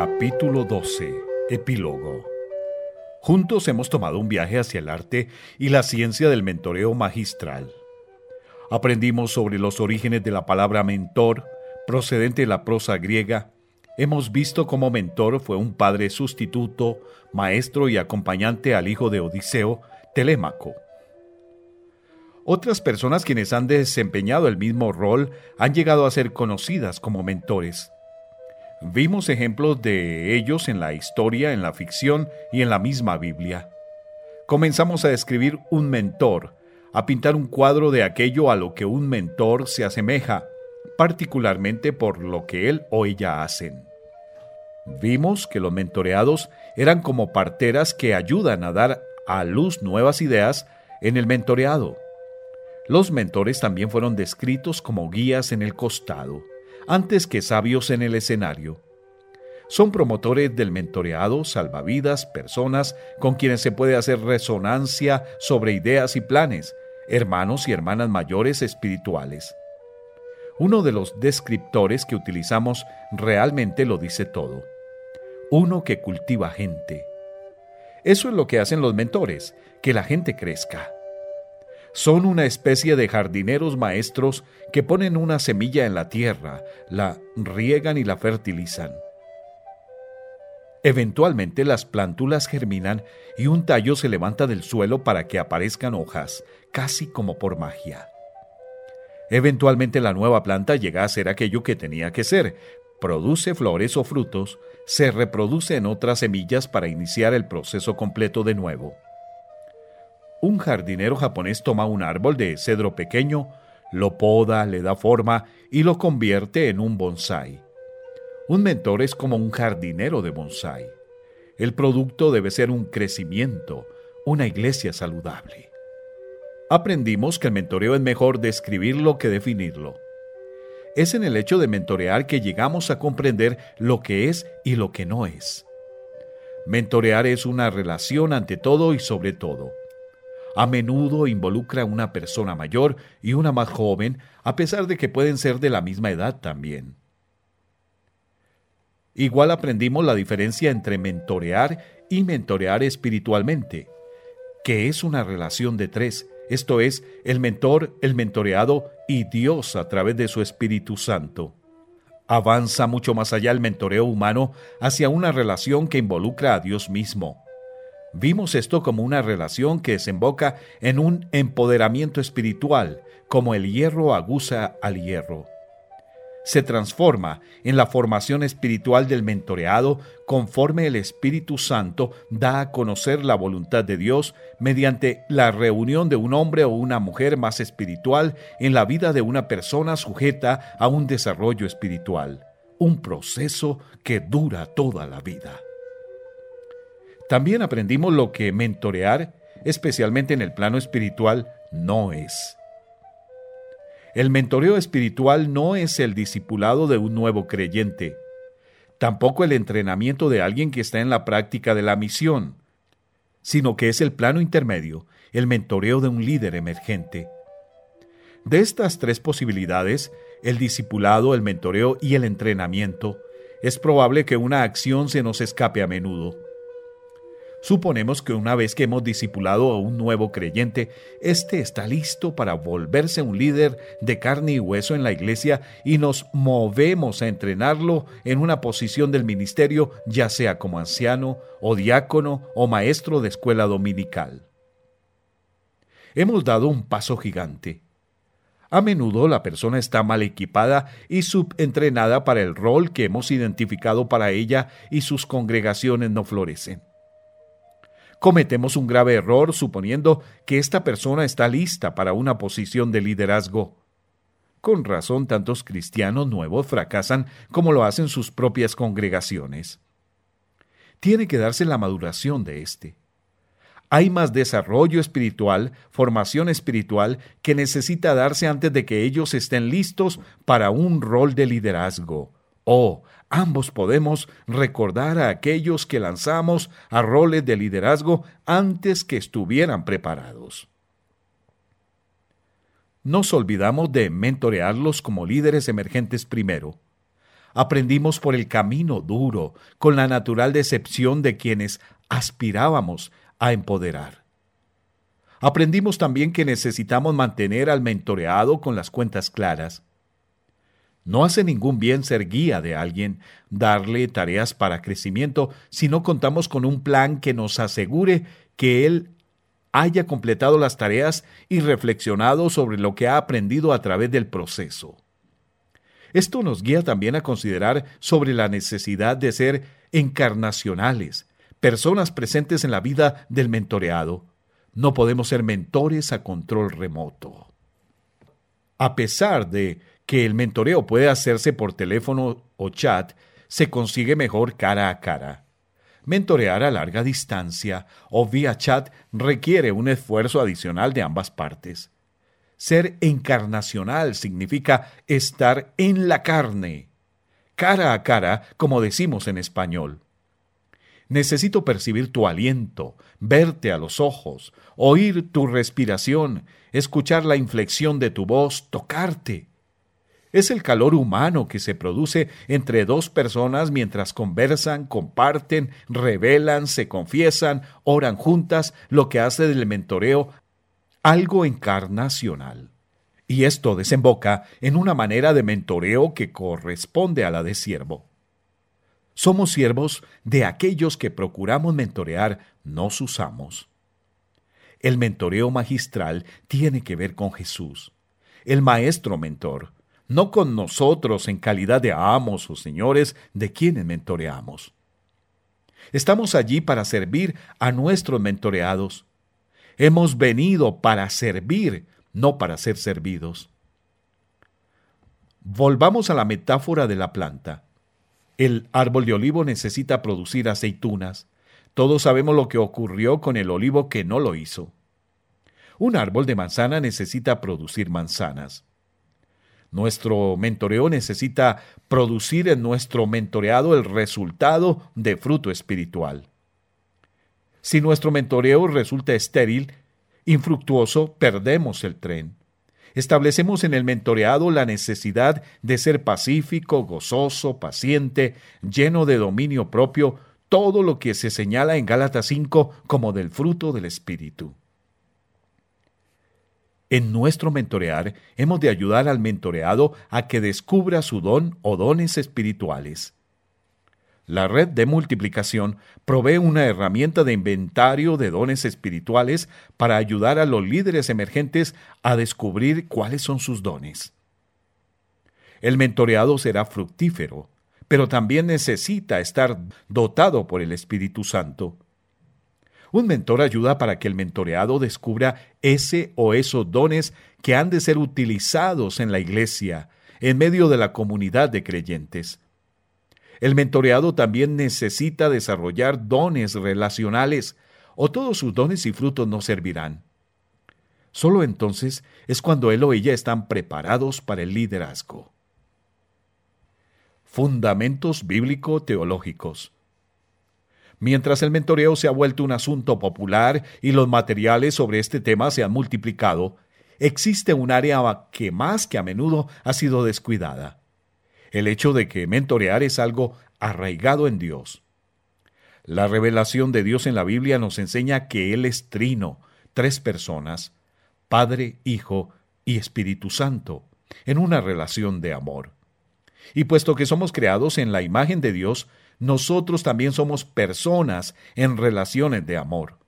Capítulo 12. Epílogo. Juntos hemos tomado un viaje hacia el arte y la ciencia del mentoreo magistral. Aprendimos sobre los orígenes de la palabra mentor, procedente de la prosa griega. Hemos visto cómo mentor fue un padre sustituto, maestro y acompañante al hijo de Odiseo, Telémaco. Otras personas quienes han desempeñado el mismo rol han llegado a ser conocidas como mentores. Vimos ejemplos de ellos en la historia, en la ficción y en la misma Biblia. Comenzamos a describir un mentor, a pintar un cuadro de aquello a lo que un mentor se asemeja, particularmente por lo que él o ella hacen. Vimos que los mentoreados eran como parteras que ayudan a dar a luz nuevas ideas en el mentoreado. Los mentores también fueron descritos como guías en el costado antes que sabios en el escenario. Son promotores del mentoreado, salvavidas, personas con quienes se puede hacer resonancia sobre ideas y planes, hermanos y hermanas mayores espirituales. Uno de los descriptores que utilizamos realmente lo dice todo. Uno que cultiva gente. Eso es lo que hacen los mentores, que la gente crezca. Son una especie de jardineros maestros que ponen una semilla en la tierra, la riegan y la fertilizan. Eventualmente las plántulas germinan y un tallo se levanta del suelo para que aparezcan hojas, casi como por magia. Eventualmente la nueva planta llega a ser aquello que tenía que ser, produce flores o frutos, se reproduce en otras semillas para iniciar el proceso completo de nuevo un jardinero japonés toma un árbol de cedro pequeño, lo poda, le da forma y lo convierte en un bonsai. Un mentor es como un jardinero de bonsai. El producto debe ser un crecimiento, una iglesia saludable. Aprendimos que el mentoreo es mejor describirlo que definirlo. Es en el hecho de mentorear que llegamos a comprender lo que es y lo que no es. Mentorear es una relación ante todo y sobre todo a menudo involucra a una persona mayor y una más joven, a pesar de que pueden ser de la misma edad también. Igual aprendimos la diferencia entre mentorear y mentorear espiritualmente, que es una relación de tres, esto es, el mentor, el mentoreado y Dios a través de su Espíritu Santo. Avanza mucho más allá el mentoreo humano hacia una relación que involucra a Dios mismo. Vimos esto como una relación que desemboca en un empoderamiento espiritual, como el hierro aguza al hierro. Se transforma en la formación espiritual del mentoreado conforme el Espíritu Santo da a conocer la voluntad de Dios mediante la reunión de un hombre o una mujer más espiritual en la vida de una persona sujeta a un desarrollo espiritual, un proceso que dura toda la vida. También aprendimos lo que mentorear, especialmente en el plano espiritual, no es. El mentoreo espiritual no es el discipulado de un nuevo creyente, tampoco el entrenamiento de alguien que está en la práctica de la misión, sino que es el plano intermedio, el mentoreo de un líder emergente. De estas tres posibilidades, el discipulado, el mentoreo y el entrenamiento, es probable que una acción se nos escape a menudo. Suponemos que una vez que hemos discipulado a un nuevo creyente, éste está listo para volverse un líder de carne y hueso en la iglesia y nos movemos a entrenarlo en una posición del ministerio, ya sea como anciano o diácono o maestro de escuela dominical. Hemos dado un paso gigante. A menudo la persona está mal equipada y subentrenada para el rol que hemos identificado para ella y sus congregaciones no florecen. Cometemos un grave error suponiendo que esta persona está lista para una posición de liderazgo. Con razón tantos cristianos nuevos fracasan como lo hacen sus propias congregaciones. Tiene que darse la maduración de éste. Hay más desarrollo espiritual, formación espiritual, que necesita darse antes de que ellos estén listos para un rol de liderazgo. Oh, ambos podemos recordar a aquellos que lanzamos a roles de liderazgo antes que estuvieran preparados. Nos olvidamos de mentorearlos como líderes emergentes primero. Aprendimos por el camino duro, con la natural decepción de quienes aspirábamos a empoderar. Aprendimos también que necesitamos mantener al mentoreado con las cuentas claras. No hace ningún bien ser guía de alguien, darle tareas para crecimiento, si no contamos con un plan que nos asegure que él haya completado las tareas y reflexionado sobre lo que ha aprendido a través del proceso. Esto nos guía también a considerar sobre la necesidad de ser encarnacionales, personas presentes en la vida del mentoreado. No podemos ser mentores a control remoto. A pesar de que el mentoreo puede hacerse por teléfono o chat, se consigue mejor cara a cara. Mentorear a larga distancia o vía chat requiere un esfuerzo adicional de ambas partes. Ser encarnacional significa estar en la carne, cara a cara, como decimos en español. Necesito percibir tu aliento, verte a los ojos, oír tu respiración, escuchar la inflexión de tu voz, tocarte. Es el calor humano que se produce entre dos personas mientras conversan, comparten, revelan, se confiesan, oran juntas, lo que hace del mentoreo algo encarnacional. Y esto desemboca en una manera de mentoreo que corresponde a la de siervo. Somos siervos de aquellos que procuramos mentorear, no sus amos. El mentoreo magistral tiene que ver con Jesús, el maestro mentor, no con nosotros en calidad de amos o señores de quienes mentoreamos. Estamos allí para servir a nuestros mentoreados, Hemos venido para servir, no para ser servidos. Volvamos a la metáfora de la planta. El árbol de olivo necesita producir aceitunas. Todos sabemos lo que ocurrió con el olivo que no lo hizo. Un árbol de manzana necesita producir manzanas. Nuestro mentoreo necesita producir en nuestro mentoreado el resultado de fruto espiritual. Si nuestro mentoreo resulta estéril, infructuoso, perdemos el tren. Establecemos en el mentoreado la necesidad de ser pacífico, gozoso, paciente, lleno de dominio propio, todo lo que se señala en Gálatas 5 como del fruto del Espíritu. En nuestro mentorear hemos de ayudar al mentoreado a que descubra su don o dones espirituales. La red de multiplicación provee una herramienta de inventario de dones espirituales para ayudar a los líderes emergentes a descubrir cuáles son sus dones. El mentoreado será fructífero, pero también necesita estar dotado por el Espíritu Santo. Un mentor ayuda para que el mentoreado descubra ese o esos dones que han de ser utilizados en la iglesia, en medio de la comunidad de creyentes. El mentoreado también necesita desarrollar dones relacionales, o todos sus dones y frutos no servirán. Solo entonces es cuando él o ella están preparados para el liderazgo. Fundamentos bíblico-teológicos. Mientras el mentoreo se ha vuelto un asunto popular y los materiales sobre este tema se han multiplicado, existe un área que más que a menudo ha sido descuidada el hecho de que mentorear es algo arraigado en Dios. La revelación de Dios en la Biblia nos enseña que Él es trino, tres personas, Padre, Hijo y Espíritu Santo, en una relación de amor. Y puesto que somos creados en la imagen de Dios, nosotros también somos personas en relaciones de amor.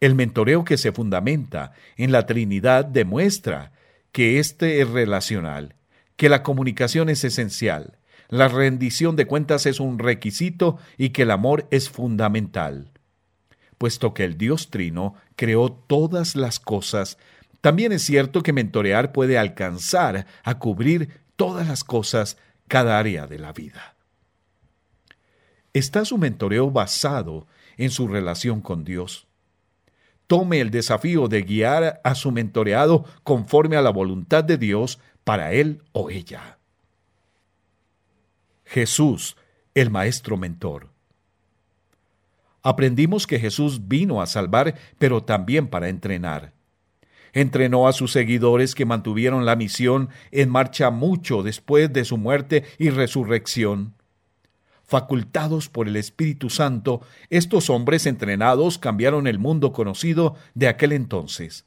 El mentoreo que se fundamenta en la Trinidad demuestra que éste es relacional que la comunicación es esencial, la rendición de cuentas es un requisito y que el amor es fundamental. Puesto que el Dios Trino creó todas las cosas, también es cierto que mentorear puede alcanzar a cubrir todas las cosas, cada área de la vida. ¿Está su mentoreo basado en su relación con Dios? Tome el desafío de guiar a su mentoreado conforme a la voluntad de Dios para él o ella. Jesús, el Maestro Mentor. Aprendimos que Jesús vino a salvar, pero también para entrenar. Entrenó a sus seguidores que mantuvieron la misión en marcha mucho después de su muerte y resurrección. Facultados por el Espíritu Santo, estos hombres entrenados cambiaron el mundo conocido de aquel entonces.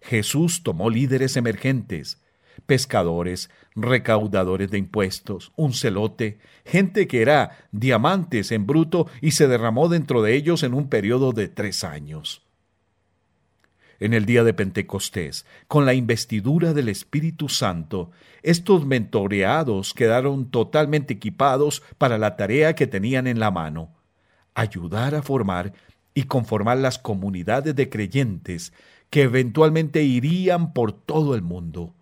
Jesús tomó líderes emergentes, pescadores, recaudadores de impuestos, un celote, gente que era diamantes en bruto y se derramó dentro de ellos en un periodo de tres años en el día de Pentecostés, con la investidura del Espíritu Santo, estos mentoreados quedaron totalmente equipados para la tarea que tenían en la mano, ayudar a formar y conformar las comunidades de creyentes que eventualmente irían por todo el mundo.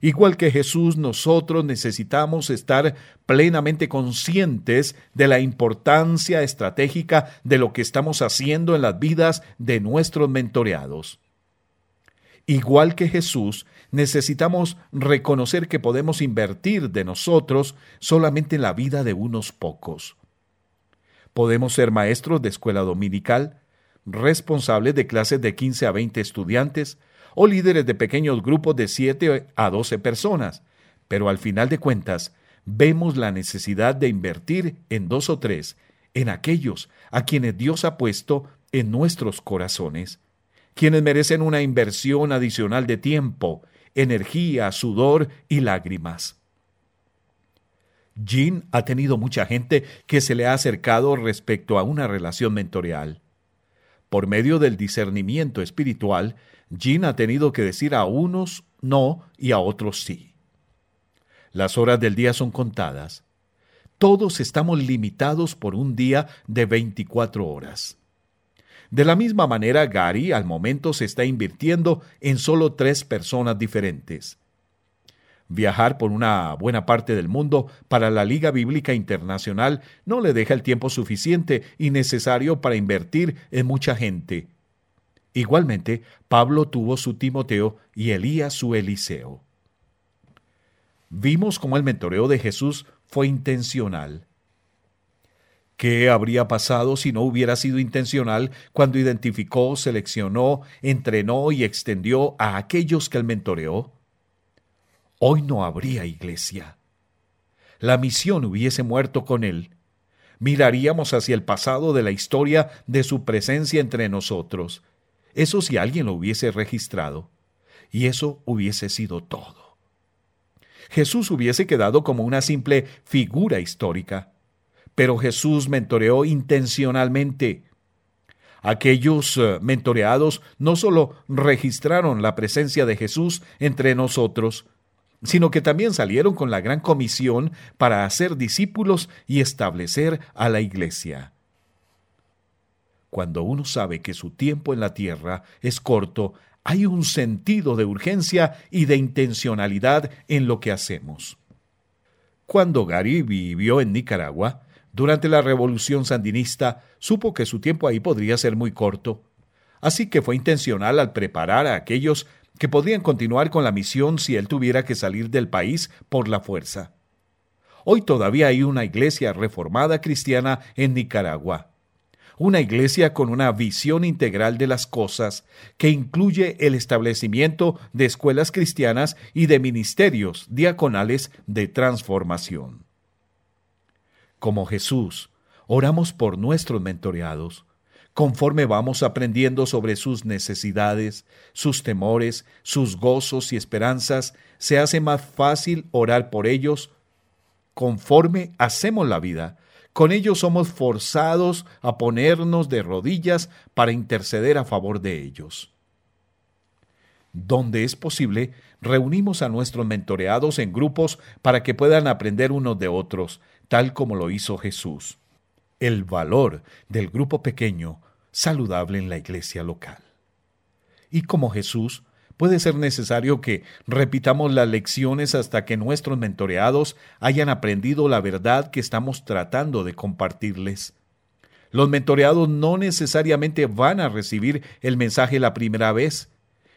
Igual que Jesús, nosotros necesitamos estar plenamente conscientes de la importancia estratégica de lo que estamos haciendo en las vidas de nuestros mentoreados. Igual que Jesús, necesitamos reconocer que podemos invertir de nosotros solamente en la vida de unos pocos. Podemos ser maestros de escuela dominical, responsables de clases de 15 a 20 estudiantes, o líderes de pequeños grupos de 7 a 12 personas, pero al final de cuentas vemos la necesidad de invertir en dos o tres, en aquellos a quienes Dios ha puesto en nuestros corazones, quienes merecen una inversión adicional de tiempo, energía, sudor y lágrimas. Jean ha tenido mucha gente que se le ha acercado respecto a una relación mentorial. Por medio del discernimiento espiritual, Jean ha tenido que decir a unos no y a otros sí. Las horas del día son contadas. Todos estamos limitados por un día de 24 horas. De la misma manera, Gary al momento se está invirtiendo en solo tres personas diferentes. Viajar por una buena parte del mundo para la Liga Bíblica Internacional no le deja el tiempo suficiente y necesario para invertir en mucha gente, Igualmente, Pablo tuvo su Timoteo y Elías su Eliseo. Vimos cómo el mentoreo de Jesús fue intencional. ¿Qué habría pasado si no hubiera sido intencional cuando identificó, seleccionó, entrenó y extendió a aquellos que él mentoreó? Hoy no habría iglesia. La misión hubiese muerto con él. Miraríamos hacia el pasado de la historia de su presencia entre nosotros eso si alguien lo hubiese registrado. Y eso hubiese sido todo. Jesús hubiese quedado como una simple figura histórica. Pero Jesús mentoreó intencionalmente. Aquellos eh, mentoreados no solo registraron la presencia de Jesús entre nosotros, sino que también salieron con la gran comisión para hacer discípulos y establecer a la iglesia. Cuando uno sabe que su tiempo en la tierra es corto, hay un sentido de urgencia y de intencionalidad en lo que hacemos. Cuando Gary vivió en Nicaragua, durante la revolución sandinista, supo que su tiempo ahí podría ser muy corto. Así que fue intencional al preparar a aquellos que podrían continuar con la misión si él tuviera que salir del país por la fuerza. Hoy todavía hay una iglesia reformada cristiana en Nicaragua una iglesia con una visión integral de las cosas, que incluye el establecimiento de escuelas cristianas y de ministerios diaconales de transformación. Como Jesús, oramos por nuestros mentoreados. Conforme vamos aprendiendo sobre sus necesidades, sus temores, sus gozos y esperanzas, se hace más fácil orar por ellos. Conforme hacemos la vida, con ellos somos forzados a ponernos de rodillas para interceder a favor de ellos. Donde es posible, reunimos a nuestros mentoreados en grupos para que puedan aprender unos de otros, tal como lo hizo Jesús. El valor del grupo pequeño, saludable en la iglesia local. Y como Jesús, puede ser necesario que repitamos las lecciones hasta que nuestros mentoreados hayan aprendido la verdad que estamos tratando de compartirles. Los mentoreados no necesariamente van a recibir el mensaje la primera vez.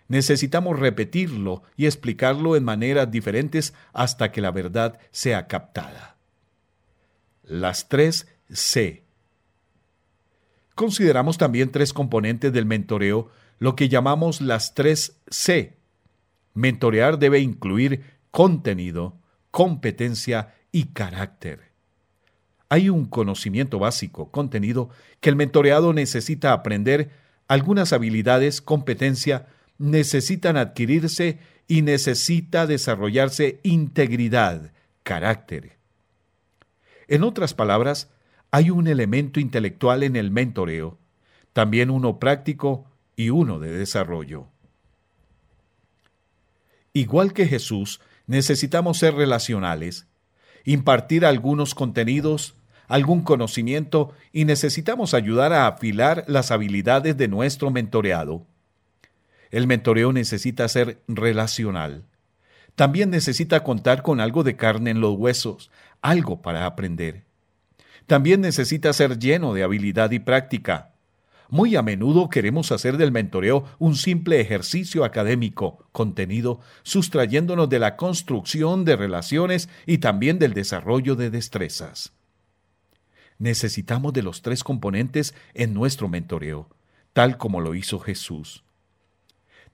Necesitamos repetirlo y explicarlo en maneras diferentes hasta que la verdad sea captada. Las tres C. Consideramos también tres componentes del mentoreo lo que llamamos las tres C. Mentorear debe incluir contenido, competencia y carácter. Hay un conocimiento básico, contenido, que el mentoreado necesita aprender, algunas habilidades, competencia, necesitan adquirirse y necesita desarrollarse integridad, carácter. En otras palabras, hay un elemento intelectual en el mentoreo, también uno práctico y uno de desarrollo. Igual que Jesús, necesitamos ser relacionales, impartir algunos contenidos, algún conocimiento y necesitamos ayudar a afilar las habilidades de nuestro mentoreado. El mentoreo necesita ser relacional. También necesita contar con algo de carne en los huesos, algo para aprender. También necesita ser lleno de habilidad y práctica. Muy a menudo queremos hacer del mentoreo un simple ejercicio académico, contenido, sustrayéndonos de la construcción de relaciones y también del desarrollo de destrezas necesitamos de los tres componentes en nuestro mentoreo, tal como lo hizo Jesús.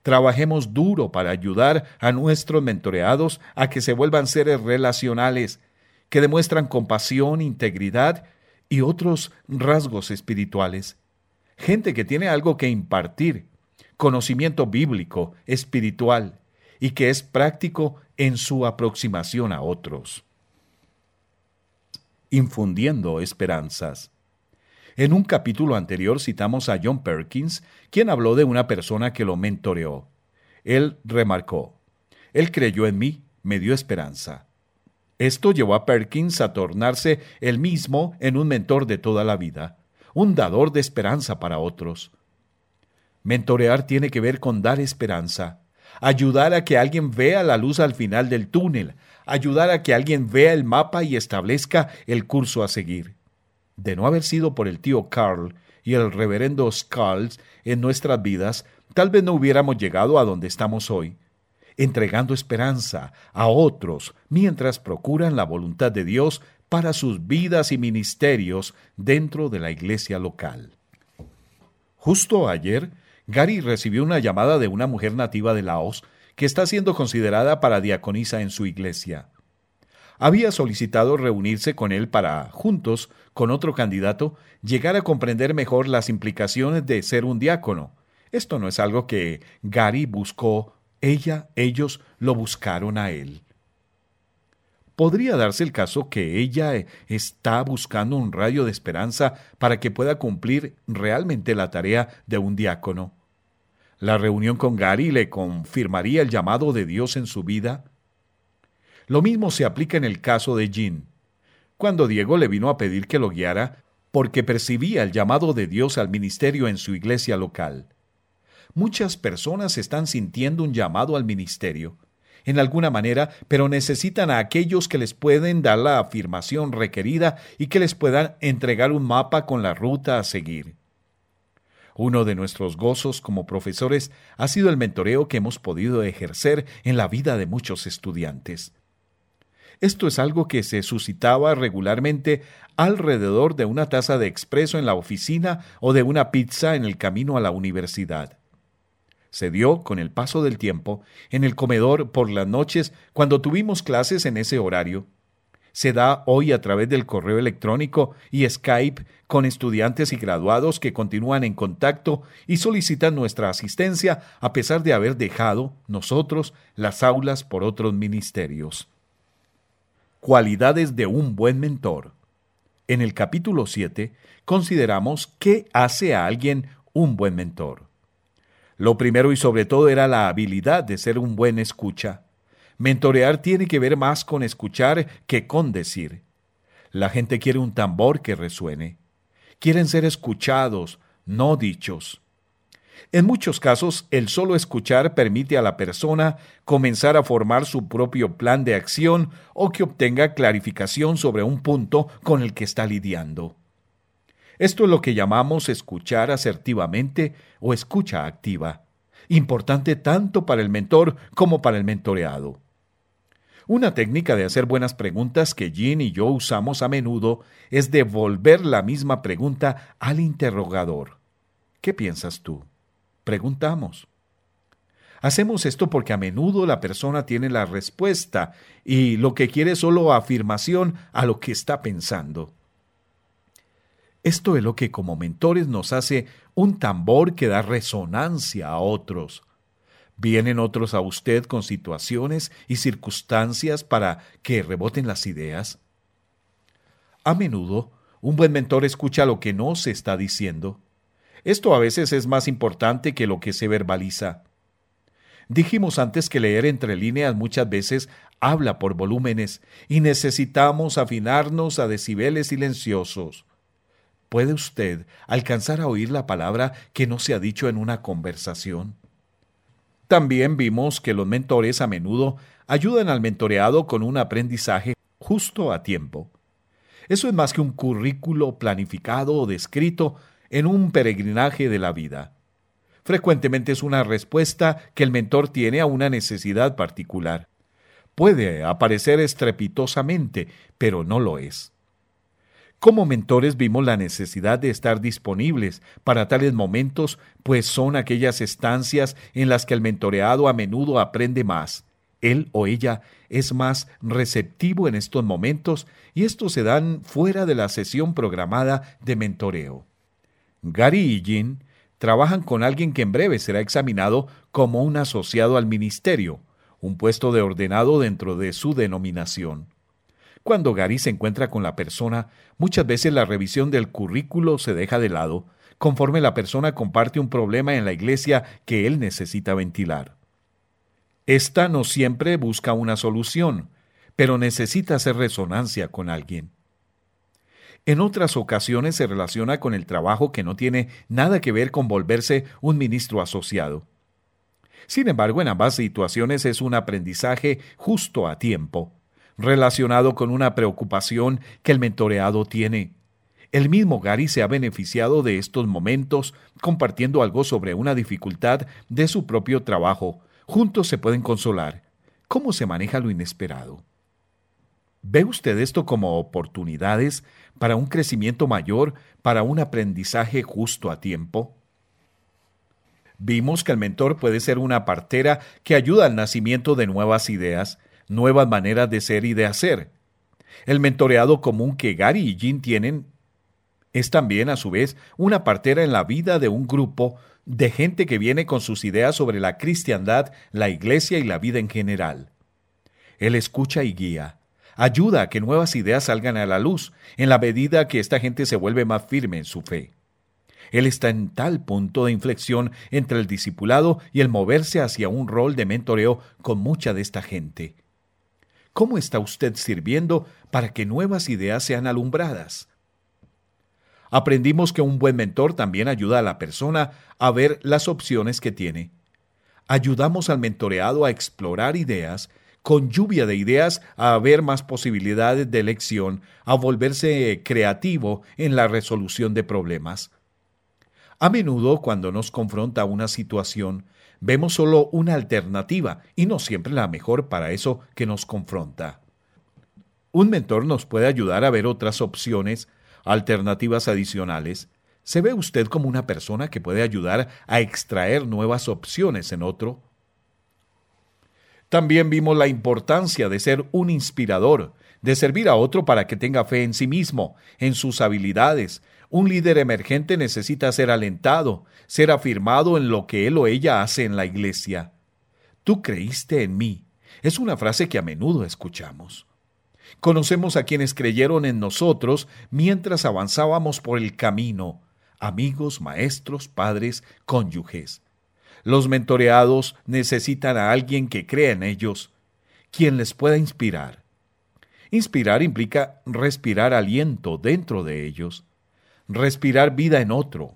Trabajemos duro para ayudar a nuestros mentoreados a que se vuelvan seres relacionales, que demuestran compasión, integridad y otros rasgos espirituales. Gente que tiene algo que impartir, conocimiento bíblico, espiritual, y que es práctico en su aproximación a otros infundiendo esperanzas. En un capítulo anterior citamos a John Perkins, quien habló de una persona que lo mentoreó. Él remarcó, Él creyó en mí, me dio esperanza. Esto llevó a Perkins a tornarse él mismo en un mentor de toda la vida, un dador de esperanza para otros. Mentorear tiene que ver con dar esperanza, ayudar a que alguien vea la luz al final del túnel, ayudar a que alguien vea el mapa y establezca el curso a seguir. De no haber sido por el tío Carl y el reverendo Skulls en nuestras vidas, tal vez no hubiéramos llegado a donde estamos hoy, entregando esperanza a otros mientras procuran la voluntad de Dios para sus vidas y ministerios dentro de la iglesia local. Justo ayer, Gary recibió una llamada de una mujer nativa de Laos que está siendo considerada para diaconisa en su iglesia. Había solicitado reunirse con él para, juntos, con otro candidato, llegar a comprender mejor las implicaciones de ser un diácono. Esto no es algo que Gary buscó, ella, ellos lo buscaron a él. Podría darse el caso que ella está buscando un rayo de esperanza para que pueda cumplir realmente la tarea de un diácono. La reunión con Gary le confirmaría el llamado de Dios en su vida. Lo mismo se aplica en el caso de Jean. Cuando Diego le vino a pedir que lo guiara, porque percibía el llamado de Dios al ministerio en su iglesia local. Muchas personas están sintiendo un llamado al ministerio, en alguna manera, pero necesitan a aquellos que les pueden dar la afirmación requerida y que les puedan entregar un mapa con la ruta a seguir. Uno de nuestros gozos como profesores ha sido el mentoreo que hemos podido ejercer en la vida de muchos estudiantes. Esto es algo que se suscitaba regularmente alrededor de una taza de expreso en la oficina o de una pizza en el camino a la universidad. Se dio, con el paso del tiempo, en el comedor por las noches cuando tuvimos clases en ese horario, se da hoy a través del correo electrónico y Skype con estudiantes y graduados que continúan en contacto y solicitan nuestra asistencia a pesar de haber dejado nosotros las aulas por otros ministerios. Cualidades de un buen mentor. En el capítulo 7 consideramos qué hace a alguien un buen mentor. Lo primero y sobre todo era la habilidad de ser un buen escucha. Mentorear tiene que ver más con escuchar que con decir. La gente quiere un tambor que resuene. Quieren ser escuchados, no dichos. En muchos casos, el solo escuchar permite a la persona comenzar a formar su propio plan de acción o que obtenga clarificación sobre un punto con el que está lidiando. Esto es lo que llamamos escuchar asertivamente o escucha activa, importante tanto para el mentor como para el mentoreado. Una técnica de hacer buenas preguntas que Jean y yo usamos a menudo es devolver la misma pregunta al interrogador. ¿Qué piensas tú? Preguntamos. Hacemos esto porque a menudo la persona tiene la respuesta y lo que quiere es solo afirmación a lo que está pensando. Esto es lo que como mentores nos hace un tambor que da resonancia a otros. Vienen otros a usted con situaciones y circunstancias para que reboten las ideas. A menudo, un buen mentor escucha lo que no se está diciendo. Esto a veces es más importante que lo que se verbaliza. Dijimos antes que leer entre líneas muchas veces habla por volúmenes y necesitamos afinarnos a decibeles silenciosos. ¿Puede usted alcanzar a oír la palabra que no se ha dicho en una conversación? También vimos que los mentores a menudo ayudan al mentoreado con un aprendizaje justo a tiempo. Eso es más que un currículo planificado o descrito en un peregrinaje de la vida. Frecuentemente es una respuesta que el mentor tiene a una necesidad particular. Puede aparecer estrepitosamente, pero no lo es. Como mentores vimos la necesidad de estar disponibles para tales momentos, pues son aquellas estancias en las que el mentoreado a menudo aprende más. Él o ella es más receptivo en estos momentos y estos se dan fuera de la sesión programada de mentoreo. Gary y Jean trabajan con alguien que en breve será examinado como un asociado al ministerio, un puesto de ordenado dentro de su denominación. Cuando Gary se encuentra con la persona, muchas veces la revisión del currículo se deja de lado, conforme la persona comparte un problema en la iglesia que él necesita ventilar. Esta no siempre busca una solución, pero necesita hacer resonancia con alguien. En otras ocasiones se relaciona con el trabajo que no tiene nada que ver con volverse un ministro asociado. Sin embargo, en ambas situaciones es un aprendizaje justo a tiempo, relacionado con una preocupación que el mentoreado tiene. El mismo Gary se ha beneficiado de estos momentos compartiendo algo sobre una dificultad de su propio trabajo. Juntos se pueden consolar. ¿Cómo se maneja lo inesperado? ¿Ve usted esto como oportunidades para un crecimiento mayor, para un aprendizaje justo a tiempo? Vimos que el mentor puede ser una partera que ayuda al nacimiento de nuevas ideas, nuevas maneras de ser y de hacer. El mentoreado común que Gary y Jean tienen es también, a su vez, una partera en la vida de un grupo de gente que viene con sus ideas sobre la cristiandad, la iglesia y la vida en general. Él escucha y guía, ayuda a que nuevas ideas salgan a la luz, en la medida que esta gente se vuelve más firme en su fe. Él está en tal punto de inflexión entre el discipulado y el moverse hacia un rol de mentoreo con mucha de esta gente. ¿Cómo está usted sirviendo para que nuevas ideas sean alumbradas? Aprendimos que un buen mentor también ayuda a la persona a ver las opciones que tiene. Ayudamos al mentoreado a explorar ideas con lluvia de ideas a ver más posibilidades de elección, a volverse creativo en la resolución de problemas. A menudo, cuando nos confronta una situación, vemos solo una alternativa y no siempre la mejor para eso que nos confronta. Un mentor nos puede ayudar a ver otras opciones, alternativas adicionales. ¿Se ve usted como una persona que puede ayudar a extraer nuevas opciones en otro? También vimos la importancia de ser un inspirador, de servir a otro para que tenga fe en sí mismo, en sus habilidades. Un líder emergente necesita ser alentado, ser afirmado en lo que él o ella hace en la iglesia. Tú creíste en mí. Es una frase que a menudo escuchamos. Conocemos a quienes creyeron en nosotros mientras avanzábamos por el camino, amigos, maestros, padres, cónyuges. Los mentoreados necesitan a alguien que crea en ellos, quien les pueda inspirar. Inspirar implica respirar aliento dentro de ellos, respirar vida en otro.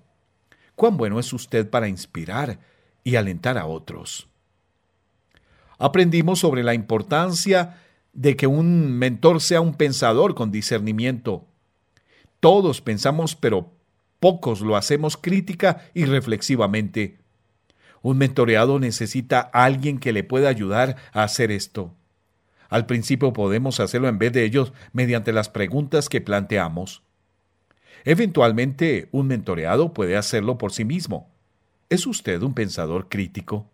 ¿Cuán bueno es usted para inspirar y alentar a otros? Aprendimos sobre la importancia de que un mentor sea un pensador con discernimiento. Todos pensamos, pero pocos lo hacemos crítica y reflexivamente. Un mentoreado necesita a alguien que le pueda ayudar a hacer esto. Al principio podemos hacerlo en vez de ellos mediante las preguntas que planteamos. Eventualmente, un mentoreado puede hacerlo por sí mismo. ¿Es usted un pensador crítico?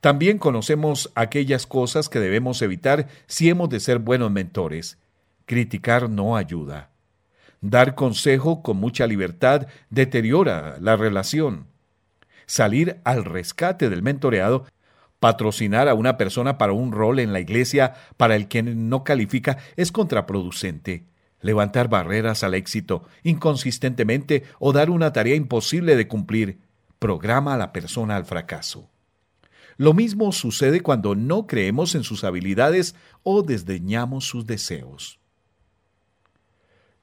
También conocemos aquellas cosas que debemos evitar si hemos de ser buenos mentores. Criticar no ayuda. Dar consejo con mucha libertad deteriora la relación. Salir al rescate del mentoreado, patrocinar a una persona para un rol en la iglesia para el que no califica es contraproducente. Levantar barreras al éxito inconsistentemente o dar una tarea imposible de cumplir programa a la persona al fracaso. Lo mismo sucede cuando no creemos en sus habilidades o desdeñamos sus deseos.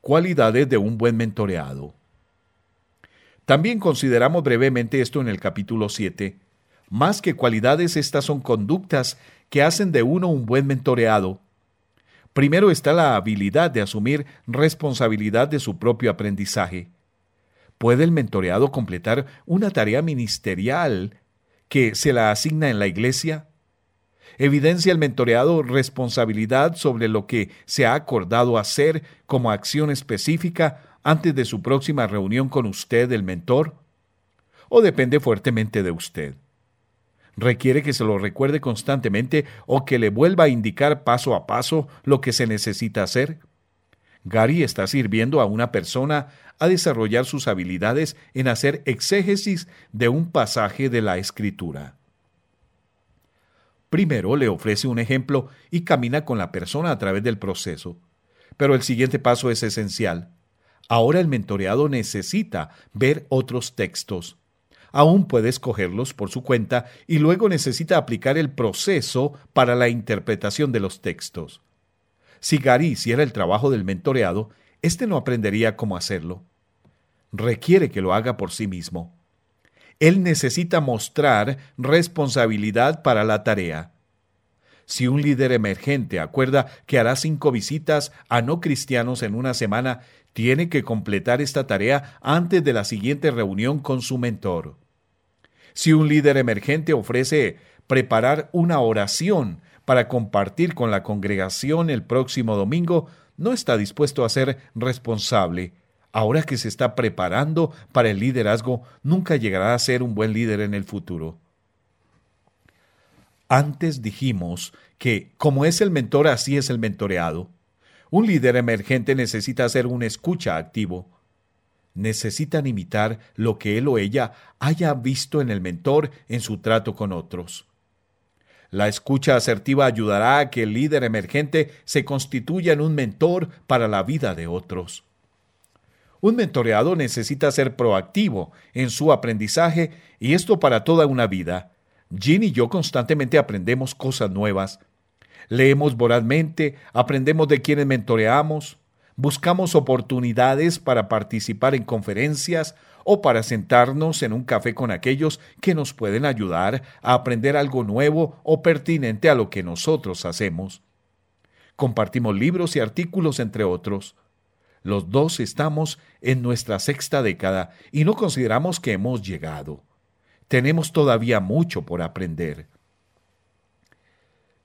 Cualidades de un buen mentoreado. También consideramos brevemente esto en el capítulo 7. Más que cualidades, estas son conductas que hacen de uno un buen mentoreado. Primero está la habilidad de asumir responsabilidad de su propio aprendizaje. ¿Puede el mentoreado completar una tarea ministerial que se la asigna en la iglesia? Evidencia el mentoreado responsabilidad sobre lo que se ha acordado hacer como acción específica antes de su próxima reunión con usted, el mentor? ¿O depende fuertemente de usted? ¿Requiere que se lo recuerde constantemente o que le vuelva a indicar paso a paso lo que se necesita hacer? Gary está sirviendo a una persona a desarrollar sus habilidades en hacer exégesis de un pasaje de la Escritura. Primero le ofrece un ejemplo y camina con la persona a través del proceso. Pero el siguiente paso es esencial. Ahora el mentoreado necesita ver otros textos. Aún puede escogerlos por su cuenta y luego necesita aplicar el proceso para la interpretación de los textos. Si Gary hiciera el trabajo del mentoreado, éste no aprendería cómo hacerlo. Requiere que lo haga por sí mismo. Él necesita mostrar responsabilidad para la tarea. Si un líder emergente acuerda que hará cinco visitas a no cristianos en una semana, tiene que completar esta tarea antes de la siguiente reunión con su mentor. Si un líder emergente ofrece preparar una oración para compartir con la congregación el próximo domingo, no está dispuesto a ser responsable. Ahora que se está preparando para el liderazgo, nunca llegará a ser un buen líder en el futuro. Antes dijimos que, como es el mentor, así es el mentoreado. Un líder emergente necesita ser un escucha activo. Necesitan imitar lo que él o ella haya visto en el mentor en su trato con otros. La escucha asertiva ayudará a que el líder emergente se constituya en un mentor para la vida de otros. Un mentoreado necesita ser proactivo en su aprendizaje y esto para toda una vida. Jean y yo constantemente aprendemos cosas nuevas. Leemos vorazmente, aprendemos de quienes mentoreamos, buscamos oportunidades para participar en conferencias o para sentarnos en un café con aquellos que nos pueden ayudar a aprender algo nuevo o pertinente a lo que nosotros hacemos. Compartimos libros y artículos entre otros. Los dos estamos en nuestra sexta década y no consideramos que hemos llegado. Tenemos todavía mucho por aprender.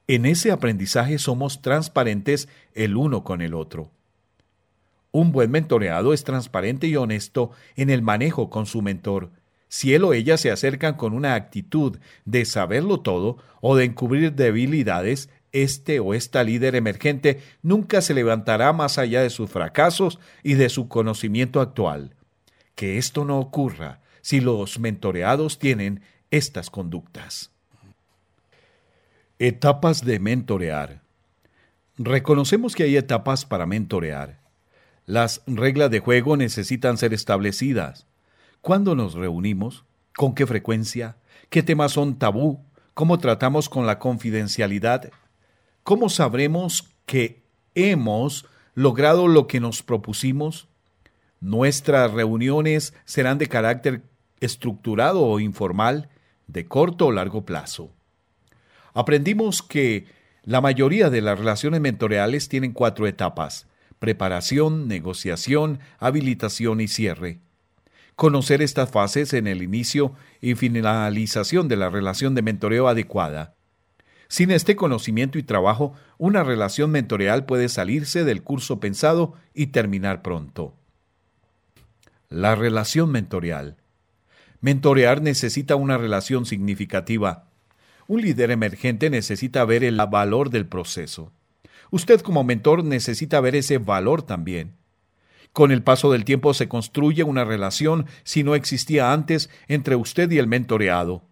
En ese aprendizaje somos transparentes el uno con el otro. Un buen mentoreado es transparente y honesto en el manejo con su mentor. Si él o ella se acercan con una actitud de saberlo todo o de encubrir debilidades, este o esta líder emergente nunca se levantará más allá de sus fracasos y de su conocimiento actual. Que esto no ocurra si los mentoreados tienen estas conductas. Etapas de mentorear. Reconocemos que hay etapas para mentorear. Las reglas de juego necesitan ser establecidas. ¿Cuándo nos reunimos? ¿Con qué frecuencia? ¿Qué temas son tabú? ¿Cómo tratamos con la confidencialidad? ¿Cómo sabremos que hemos logrado lo que nos propusimos? Nuestras reuniones serán de carácter estructurado o informal, de corto o largo plazo. Aprendimos que la mayoría de las relaciones mentoriales tienen cuatro etapas preparación, negociación, habilitación y cierre. Conocer estas fases en el inicio y finalización de la relación de mentoreo adecuada. Sin este conocimiento y trabajo, una relación mentoreal puede salirse del curso pensado y terminar pronto. La relación mentorial. Mentorear necesita una relación significativa. Un líder emergente necesita ver el valor del proceso. Usted como mentor necesita ver ese valor también. Con el paso del tiempo se construye una relación si no existía antes entre usted y el mentoreado.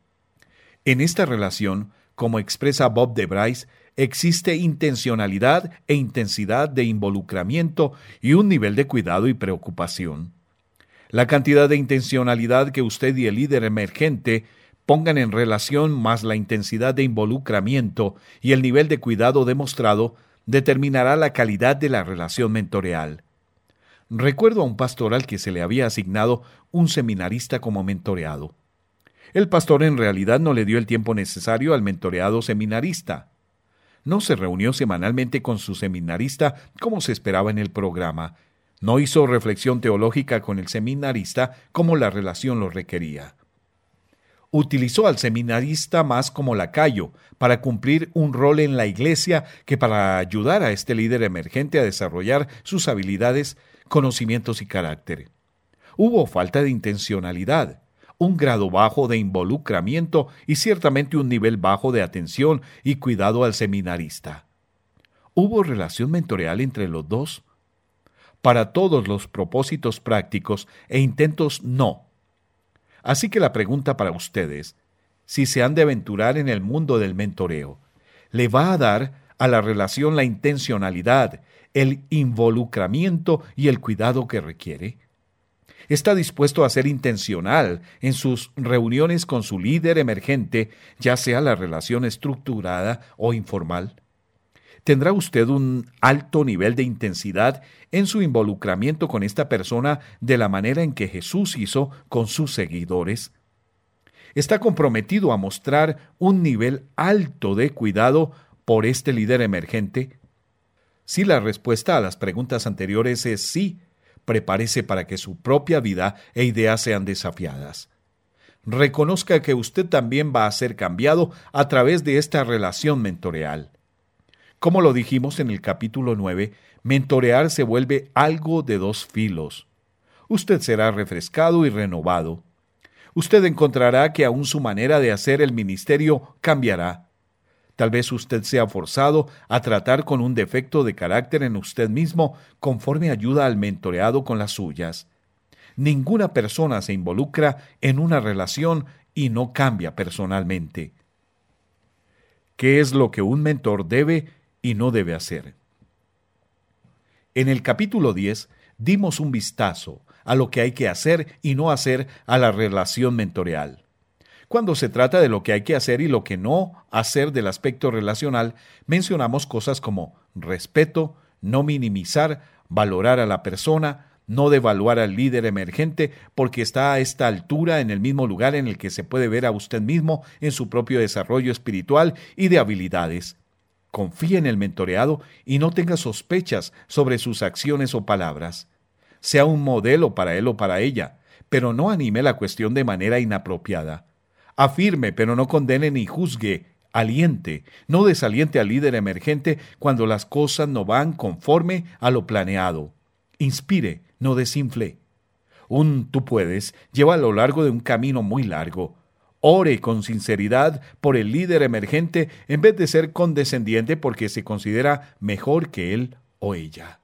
En esta relación, como expresa Bob de Bryce, existe intencionalidad e intensidad de involucramiento y un nivel de cuidado y preocupación. La cantidad de intencionalidad que usted y el líder emergente pongan en relación más la intensidad de involucramiento y el nivel de cuidado demostrado determinará la calidad de la relación mentoreal. Recuerdo a un pastor al que se le había asignado un seminarista como mentoreado. El pastor en realidad no le dio el tiempo necesario al mentoreado seminarista. No se reunió semanalmente con su seminarista como se esperaba en el programa, no hizo reflexión teológica con el seminarista como la relación lo requería. Utilizó al seminarista más como lacayo, para cumplir un rol en la iglesia que para ayudar a este líder emergente a desarrollar sus habilidades, conocimientos y carácter. Hubo falta de intencionalidad, un grado bajo de involucramiento y ciertamente un nivel bajo de atención y cuidado al seminarista. ¿Hubo relación mentorial entre los dos? para todos los propósitos prácticos e intentos no. Así que la pregunta para ustedes, si se han de aventurar en el mundo del mentoreo, ¿le va a dar a la relación la intencionalidad, el involucramiento y el cuidado que requiere? ¿Está dispuesto a ser intencional en sus reuniones con su líder emergente, ya sea la relación estructurada o informal? ¿Tendrá usted un alto nivel de intensidad en su involucramiento con esta persona de la manera en que Jesús hizo con sus seguidores? ¿Está comprometido a mostrar un nivel alto de cuidado por este líder emergente? Si la respuesta a las preguntas anteriores es sí, prepárese para que su propia vida e ideas sean desafiadas. Reconozca que usted también va a ser cambiado a través de esta relación mentoreal. Como lo dijimos en el capítulo 9, mentorear se vuelve algo de dos filos. Usted será refrescado y renovado. Usted encontrará que aún su manera de hacer el ministerio cambiará. Tal vez usted sea forzado a tratar con un defecto de carácter en usted mismo conforme ayuda al mentoreado con las suyas. Ninguna persona se involucra en una relación y no cambia personalmente. ¿Qué es lo que un mentor debe y no debe hacer. En el capítulo 10 dimos un vistazo a lo que hay que hacer y no hacer a la relación mentorial. Cuando se trata de lo que hay que hacer y lo que no hacer del aspecto relacional, mencionamos cosas como respeto, no minimizar, valorar a la persona, no devaluar al líder emergente porque está a esta altura en el mismo lugar en el que se puede ver a usted mismo en su propio desarrollo espiritual y de habilidades. Confíe en el mentoreado y no tenga sospechas sobre sus acciones o palabras. Sea un modelo para él o para ella, pero no anime la cuestión de manera inapropiada. Afirme, pero no condene ni juzgue. Aliente, no desaliente al líder emergente cuando las cosas no van conforme a lo planeado. Inspire, no desinfle. Un tú puedes lleva a lo largo de un camino muy largo, Ore con sinceridad por el líder emergente en vez de ser condescendiente porque se considera mejor que él o ella.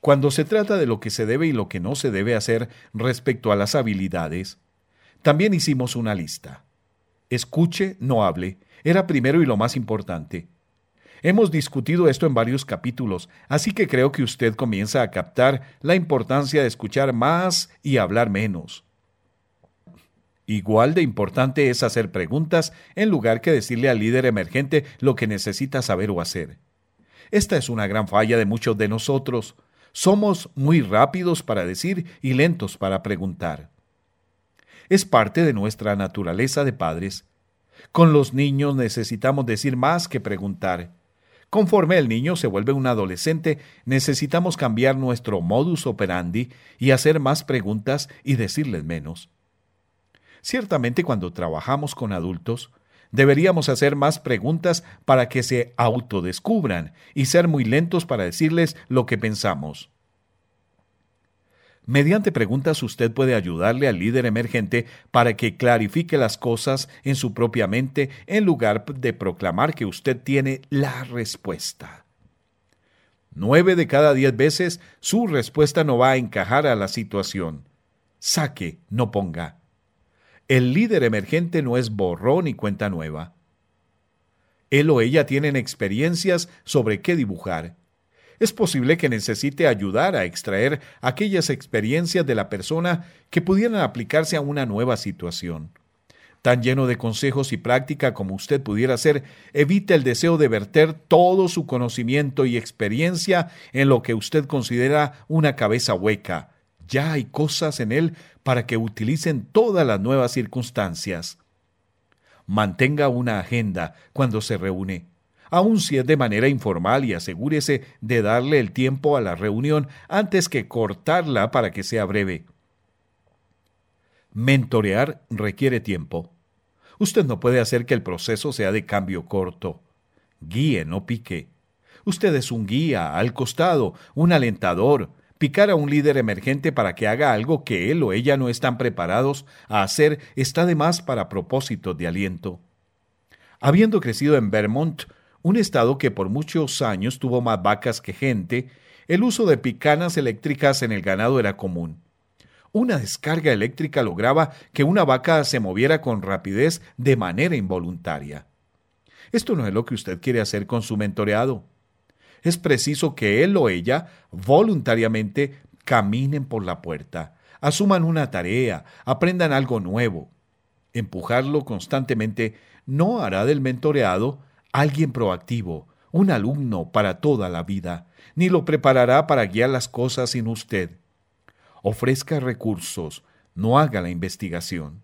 Cuando se trata de lo que se debe y lo que no se debe hacer respecto a las habilidades, también hicimos una lista. Escuche, no hable, era primero y lo más importante. Hemos discutido esto en varios capítulos, así que creo que usted comienza a captar la importancia de escuchar más y hablar menos. Igual de importante es hacer preguntas en lugar que decirle al líder emergente lo que necesita saber o hacer. Esta es una gran falla de muchos de nosotros. Somos muy rápidos para decir y lentos para preguntar. Es parte de nuestra naturaleza de padres. Con los niños necesitamos decir más que preguntar. Conforme el niño se vuelve un adolescente, necesitamos cambiar nuestro modus operandi y hacer más preguntas y decirles menos. Ciertamente cuando trabajamos con adultos, deberíamos hacer más preguntas para que se autodescubran y ser muy lentos para decirles lo que pensamos. Mediante preguntas usted puede ayudarle al líder emergente para que clarifique las cosas en su propia mente en lugar de proclamar que usted tiene la respuesta. Nueve de cada diez veces su respuesta no va a encajar a la situación. Saque, no ponga. El líder emergente no es borrón y cuenta nueva. Él o ella tienen experiencias sobre qué dibujar es posible que necesite ayudar a extraer aquellas experiencias de la persona que pudieran aplicarse a una nueva situación. Tan lleno de consejos y práctica como usted pudiera ser, evite el deseo de verter todo su conocimiento y experiencia en lo que usted considera una cabeza hueca. Ya hay cosas en él para que utilicen todas las nuevas circunstancias. Mantenga una agenda cuando se reúne aun si es de manera informal y asegúrese de darle el tiempo a la reunión antes que cortarla para que sea breve. Mentorear requiere tiempo. Usted no puede hacer que el proceso sea de cambio corto. Guíe, no pique. Usted es un guía, al costado, un alentador. Picar a un líder emergente para que haga algo que él o ella no están preparados a hacer está de más para propósitos de aliento. Habiendo crecido en Vermont, un estado que por muchos años tuvo más vacas que gente, el uso de picanas eléctricas en el ganado era común. Una descarga eléctrica lograba que una vaca se moviera con rapidez de manera involuntaria. Esto no es lo que usted quiere hacer con su mentoreado. Es preciso que él o ella voluntariamente caminen por la puerta, asuman una tarea, aprendan algo nuevo. Empujarlo constantemente no hará del mentoreado alguien proactivo, un alumno para toda la vida, ni lo preparará para guiar las cosas sin usted. Ofrezca recursos, no haga la investigación.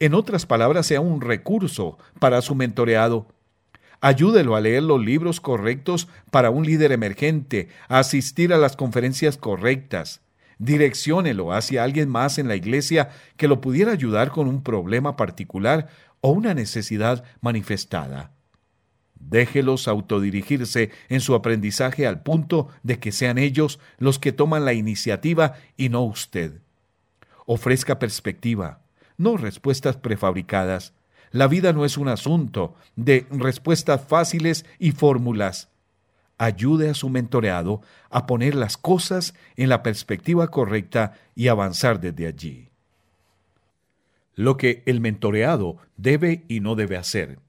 En otras palabras, sea un recurso para su mentoreado. Ayúdelo a leer los libros correctos para un líder emergente, a asistir a las conferencias correctas. Direcciónelo hacia alguien más en la iglesia que lo pudiera ayudar con un problema particular o una necesidad manifestada. Déjelos autodirigirse en su aprendizaje al punto de que sean ellos los que toman la iniciativa y no usted. Ofrezca perspectiva, no respuestas prefabricadas. La vida no es un asunto de respuestas fáciles y fórmulas. Ayude a su mentoreado a poner las cosas en la perspectiva correcta y avanzar desde allí. Lo que el mentoreado debe y no debe hacer.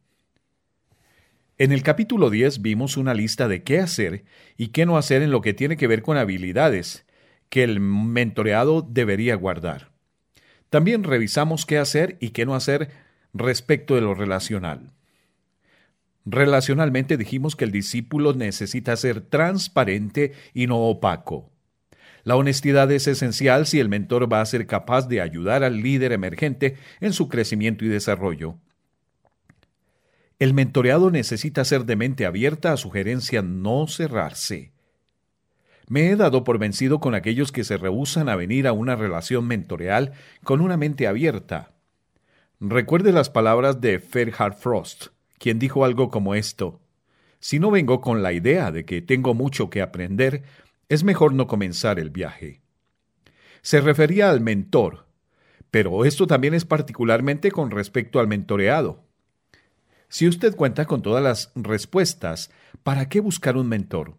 En el capítulo 10 vimos una lista de qué hacer y qué no hacer en lo que tiene que ver con habilidades que el mentoreado debería guardar. También revisamos qué hacer y qué no hacer respecto de lo relacional. Relacionalmente dijimos que el discípulo necesita ser transparente y no opaco. La honestidad es esencial si el mentor va a ser capaz de ayudar al líder emergente en su crecimiento y desarrollo. El mentoreado necesita ser de mente abierta a sugerencia no cerrarse. Me he dado por vencido con aquellos que se rehúsan a venir a una relación mentoreal con una mente abierta. Recuerde las palabras de Ferhard Frost, quien dijo algo como esto. Si no vengo con la idea de que tengo mucho que aprender, es mejor no comenzar el viaje. Se refería al mentor, pero esto también es particularmente con respecto al mentoreado. Si usted cuenta con todas las respuestas, ¿para qué buscar un mentor?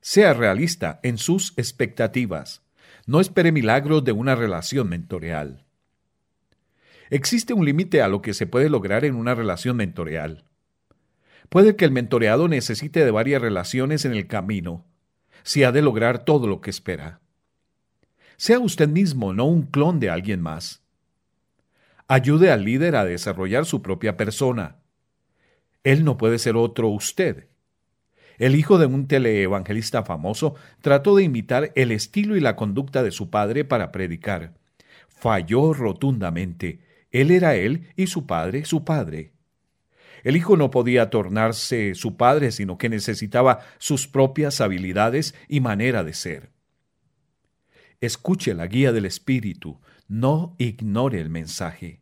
Sea realista en sus expectativas. No espere milagros de una relación mentoreal. Existe un límite a lo que se puede lograr en una relación mentoreal. Puede que el mentoreado necesite de varias relaciones en el camino, si ha de lograr todo lo que espera. Sea usted mismo, no un clon de alguien más. Ayude al líder a desarrollar su propia persona. Él no puede ser otro usted. El hijo de un teleevangelista famoso trató de imitar el estilo y la conducta de su padre para predicar. Falló rotundamente. Él era él y su padre su padre. El hijo no podía tornarse su padre, sino que necesitaba sus propias habilidades y manera de ser. Escuche la guía del Espíritu, no ignore el mensaje.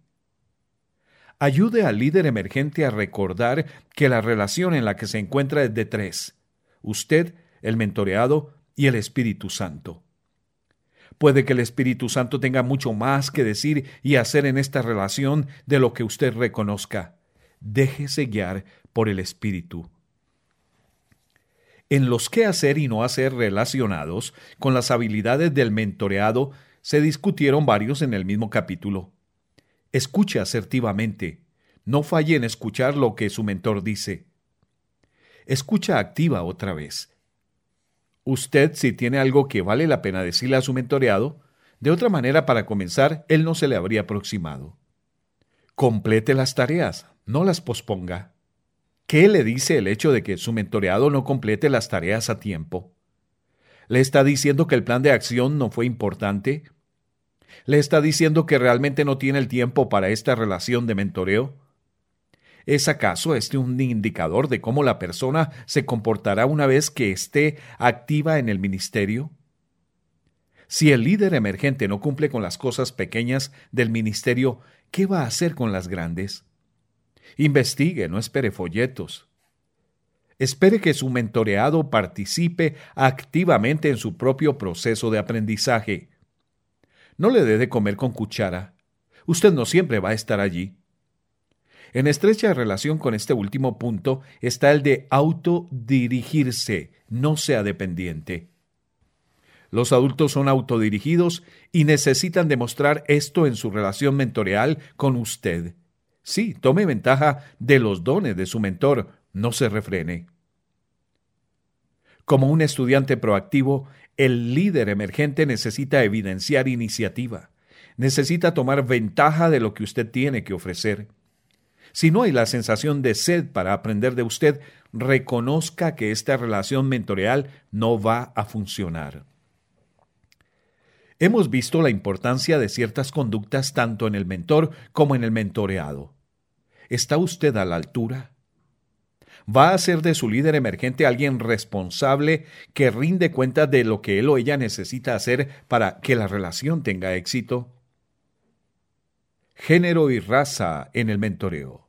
Ayude al líder emergente a recordar que la relación en la que se encuentra es de tres, usted, el mentoreado y el Espíritu Santo. Puede que el Espíritu Santo tenga mucho más que decir y hacer en esta relación de lo que usted reconozca. Déjese guiar por el Espíritu. En los qué hacer y no hacer relacionados con las habilidades del mentoreado se discutieron varios en el mismo capítulo. Escuche asertivamente. No falle en escuchar lo que su mentor dice. Escucha activa otra vez. Usted, si tiene algo que vale la pena decirle a su mentoreado, de otra manera, para comenzar, él no se le habría aproximado. Complete las tareas, no las posponga. ¿Qué le dice el hecho de que su mentoreado no complete las tareas a tiempo? ¿Le está diciendo que el plan de acción no fue importante? ¿Le está diciendo que realmente no tiene el tiempo para esta relación de mentoreo? ¿Es acaso este un indicador de cómo la persona se comportará una vez que esté activa en el ministerio? Si el líder emergente no cumple con las cosas pequeñas del ministerio, ¿qué va a hacer con las grandes? Investigue, no espere folletos. Espere que su mentoreado participe activamente en su propio proceso de aprendizaje. No le dé de comer con cuchara. Usted no siempre va a estar allí. En estrecha relación con este último punto está el de autodirigirse, no sea dependiente. Los adultos son autodirigidos y necesitan demostrar esto en su relación mentorial con usted. Sí, tome ventaja de los dones de su mentor, no se refrene. Como un estudiante proactivo, el líder emergente necesita evidenciar iniciativa, necesita tomar ventaja de lo que usted tiene que ofrecer. Si no hay la sensación de sed para aprender de usted, reconozca que esta relación mentorial no va a funcionar. Hemos visto la importancia de ciertas conductas tanto en el mentor como en el mentoreado. ¿Está usted a la altura? ¿Va a ser de su líder emergente alguien responsable que rinde cuenta de lo que él o ella necesita hacer para que la relación tenga éxito? Género y raza en el mentoreo.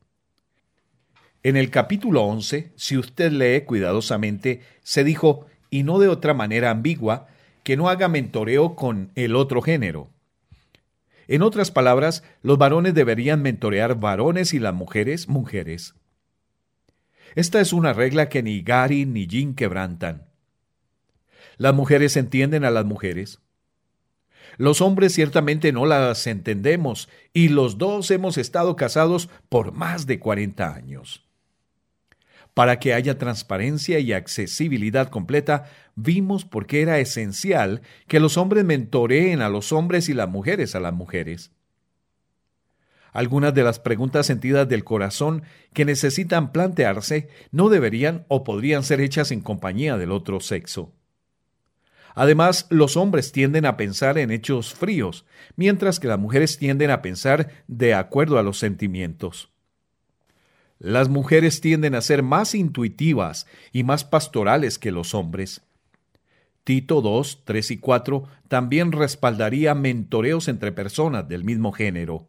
En el capítulo 11, si usted lee cuidadosamente, se dijo, y no de otra manera ambigua, que no haga mentoreo con el otro género. En otras palabras, los varones deberían mentorear varones y las mujeres mujeres. Esta es una regla que ni Gary ni Jim quebrantan. Las mujeres entienden a las mujeres. Los hombres ciertamente no las entendemos y los dos hemos estado casados por más de 40 años. Para que haya transparencia y accesibilidad completa, vimos por qué era esencial que los hombres mentoreen a los hombres y las mujeres a las mujeres. Algunas de las preguntas sentidas del corazón que necesitan plantearse no deberían o podrían ser hechas en compañía del otro sexo. Además, los hombres tienden a pensar en hechos fríos, mientras que las mujeres tienden a pensar de acuerdo a los sentimientos. Las mujeres tienden a ser más intuitivas y más pastorales que los hombres. Tito 2, 3 y 4 también respaldaría mentoreos entre personas del mismo género.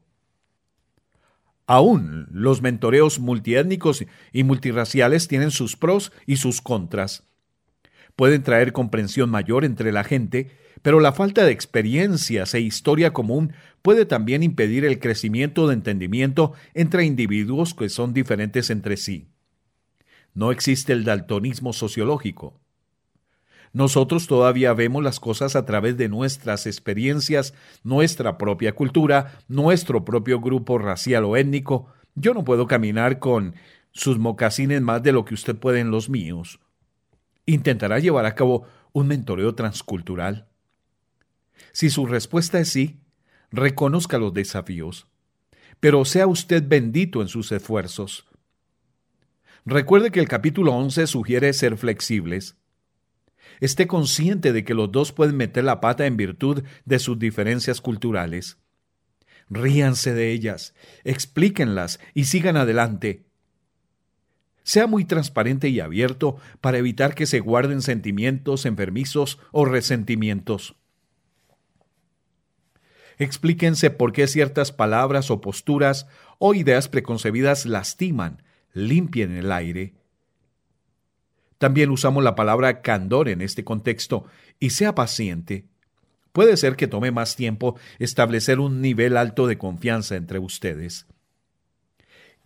Aún los mentoreos multiétnicos y multirraciales tienen sus pros y sus contras. Pueden traer comprensión mayor entre la gente, pero la falta de experiencias e historia común puede también impedir el crecimiento de entendimiento entre individuos que son diferentes entre sí. No existe el daltonismo sociológico. Nosotros todavía vemos las cosas a través de nuestras experiencias, nuestra propia cultura, nuestro propio grupo racial o étnico. Yo no puedo caminar con sus mocasines más de lo que usted puede en los míos. ¿Intentará llevar a cabo un mentoreo transcultural? Si su respuesta es sí, reconozca los desafíos, pero sea usted bendito en sus esfuerzos. Recuerde que el capítulo 11 sugiere ser flexibles. Esté consciente de que los dos pueden meter la pata en virtud de sus diferencias culturales. Ríanse de ellas, explíquenlas y sigan adelante. Sea muy transparente y abierto para evitar que se guarden sentimientos enfermizos o resentimientos. Explíquense por qué ciertas palabras o posturas o ideas preconcebidas lastiman, limpien el aire. También usamos la palabra candor en este contexto y sea paciente. Puede ser que tome más tiempo establecer un nivel alto de confianza entre ustedes.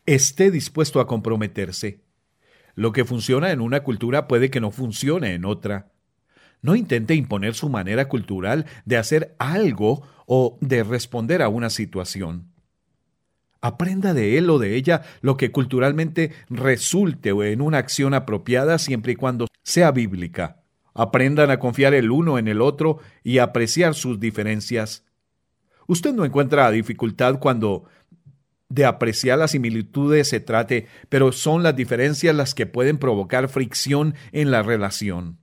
Esté dispuesto a comprometerse. Lo que funciona en una cultura puede que no funcione en otra. No intente imponer su manera cultural de hacer algo o de responder a una situación. Aprenda de él o de ella lo que culturalmente resulte en una acción apropiada siempre y cuando sea bíblica. Aprendan a confiar el uno en el otro y apreciar sus diferencias. Usted no encuentra dificultad cuando de apreciar las similitudes se trate, pero son las diferencias las que pueden provocar fricción en la relación.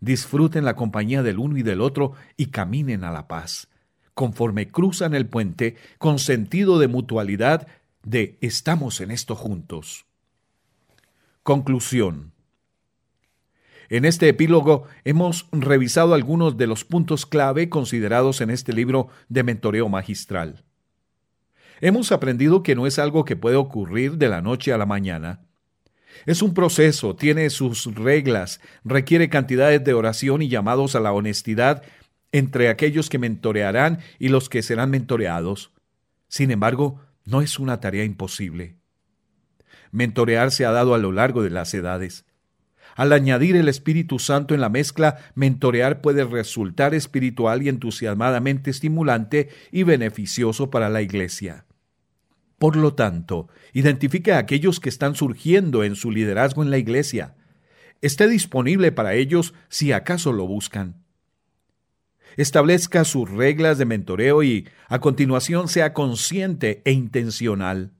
Disfruten la compañía del uno y del otro y caminen a la paz conforme cruzan el puente con sentido de mutualidad de estamos en esto juntos. Conclusión. En este epílogo hemos revisado algunos de los puntos clave considerados en este libro de mentoreo magistral. Hemos aprendido que no es algo que puede ocurrir de la noche a la mañana. Es un proceso, tiene sus reglas, requiere cantidades de oración y llamados a la honestidad entre aquellos que mentorearán y los que serán mentoreados. Sin embargo, no es una tarea imposible. Mentorear se ha dado a lo largo de las edades. Al añadir el Espíritu Santo en la mezcla, mentorear puede resultar espiritual y entusiasmadamente estimulante y beneficioso para la Iglesia. Por lo tanto, identifique a aquellos que están surgiendo en su liderazgo en la Iglesia. Esté disponible para ellos si acaso lo buscan establezca sus reglas de mentoreo y, a continuación, sea consciente e intencional.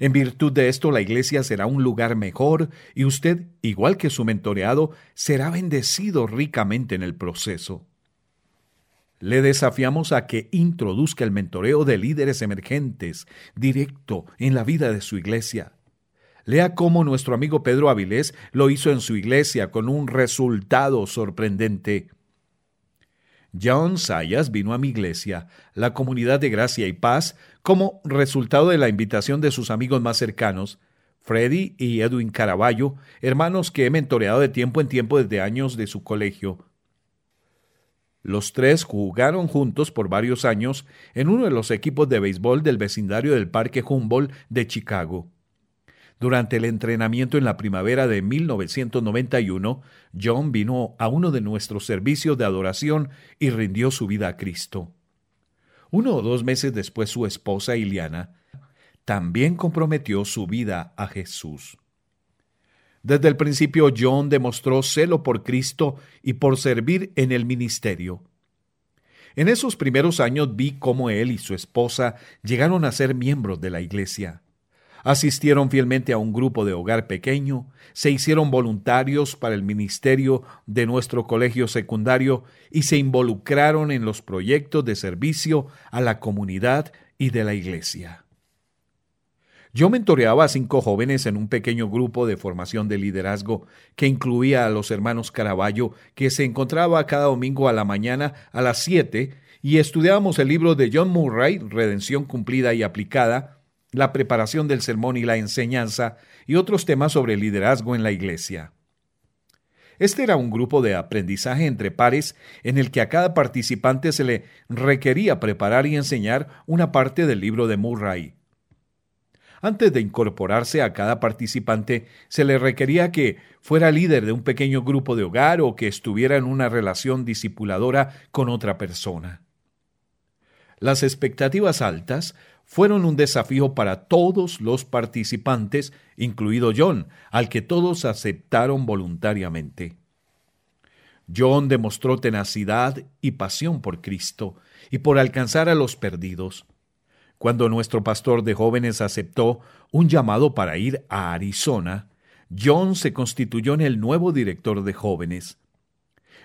En virtud de esto, la iglesia será un lugar mejor y usted, igual que su mentoreado, será bendecido ricamente en el proceso. Le desafiamos a que introduzca el mentoreo de líderes emergentes directo en la vida de su iglesia. Lea cómo nuestro amigo Pedro Avilés lo hizo en su iglesia con un resultado sorprendente. John Sayas vino a mi iglesia, la comunidad de gracia y paz, como resultado de la invitación de sus amigos más cercanos, Freddy y Edwin Caraballo, hermanos que he mentoreado de tiempo en tiempo desde años de su colegio. Los tres jugaron juntos por varios años en uno de los equipos de béisbol del vecindario del Parque Humboldt de Chicago. Durante el entrenamiento en la primavera de 1991, John vino a uno de nuestros servicios de adoración y rindió su vida a Cristo. Uno o dos meses después su esposa Iliana también comprometió su vida a Jesús. Desde el principio John demostró celo por Cristo y por servir en el ministerio. En esos primeros años vi cómo él y su esposa llegaron a ser miembros de la iglesia asistieron fielmente a un grupo de hogar pequeño, se hicieron voluntarios para el ministerio de nuestro colegio secundario y se involucraron en los proyectos de servicio a la comunidad y de la iglesia. Yo mentoreaba a cinco jóvenes en un pequeño grupo de formación de liderazgo que incluía a los hermanos Caraballo, que se encontraba cada domingo a la mañana a las siete, y estudiábamos el libro de John Murray, Redención cumplida y aplicada, la preparación del sermón y la enseñanza, y otros temas sobre liderazgo en la iglesia. Este era un grupo de aprendizaje entre pares en el que a cada participante se le requería preparar y enseñar una parte del libro de Murray. Antes de incorporarse a cada participante, se le requería que fuera líder de un pequeño grupo de hogar o que estuviera en una relación discipuladora con otra persona. Las expectativas altas fueron un desafío para todos los participantes, incluido John, al que todos aceptaron voluntariamente. John demostró tenacidad y pasión por Cristo y por alcanzar a los perdidos. Cuando nuestro pastor de jóvenes aceptó un llamado para ir a Arizona, John se constituyó en el nuevo director de jóvenes.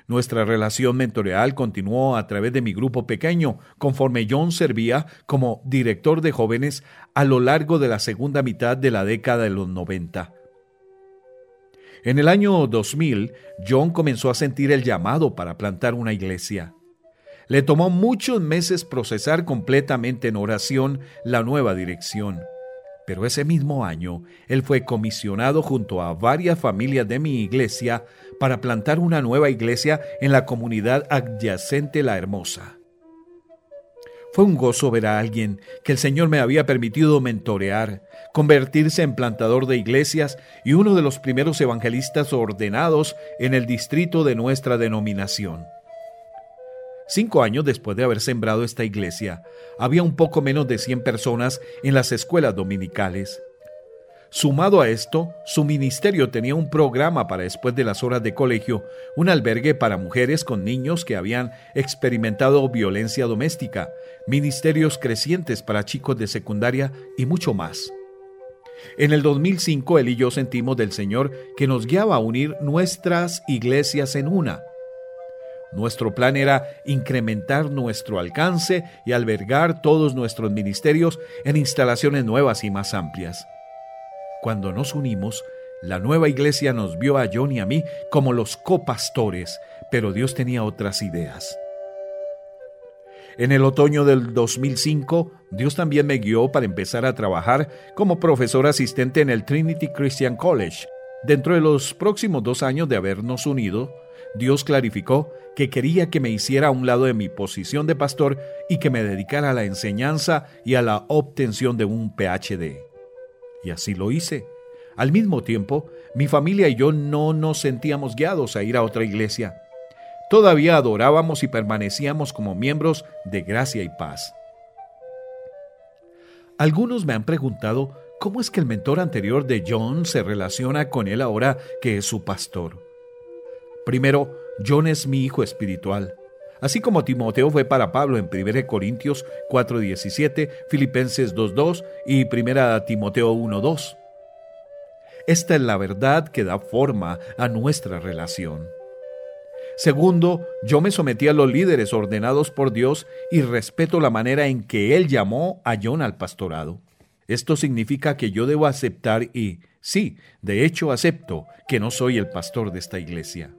Nuestra relación mentoreal continuó a través de mi grupo pequeño, conforme John servía como director de jóvenes a lo largo de la segunda mitad de la década de los 90. En el año 2000, John comenzó a sentir el llamado para plantar una iglesia. Le tomó muchos meses procesar completamente en oración la nueva dirección. Pero ese mismo año, él fue comisionado junto a varias familias de mi iglesia para plantar una nueva iglesia en la comunidad adyacente La Hermosa. Fue un gozo ver a alguien que el Señor me había permitido mentorear, convertirse en plantador de iglesias y uno de los primeros evangelistas ordenados en el distrito de nuestra denominación. Cinco años después de haber sembrado esta iglesia, había un poco menos de 100 personas en las escuelas dominicales. Sumado a esto, su ministerio tenía un programa para después de las horas de colegio, un albergue para mujeres con niños que habían experimentado violencia doméstica, ministerios crecientes para chicos de secundaria y mucho más. En el 2005 él y yo sentimos del Señor que nos guiaba a unir nuestras iglesias en una. Nuestro plan era incrementar nuestro alcance y albergar todos nuestros ministerios en instalaciones nuevas y más amplias. Cuando nos unimos, la nueva iglesia nos vio a John y a mí como los copastores, pero Dios tenía otras ideas. En el otoño del 2005, Dios también me guió para empezar a trabajar como profesor asistente en el Trinity Christian College. Dentro de los próximos dos años de habernos unido, Dios clarificó que quería que me hiciera a un lado de mi posición de pastor y que me dedicara a la enseñanza y a la obtención de un PhD. Y así lo hice. Al mismo tiempo, mi familia y yo no nos sentíamos guiados a ir a otra iglesia todavía adorábamos y permanecíamos como miembros de gracia y paz. Algunos me han preguntado cómo es que el mentor anterior de John se relaciona con él ahora que es su pastor. Primero, John es mi hijo espiritual, así como Timoteo fue para Pablo en 1 Corintios 4:17, Filipenses 2:2 y 1 Timoteo 1:2. Esta es la verdad que da forma a nuestra relación. Segundo, yo me sometí a los líderes ordenados por Dios y respeto la manera en que Él llamó a John al pastorado. Esto significa que yo debo aceptar y, sí, de hecho acepto que no soy el pastor de esta iglesia.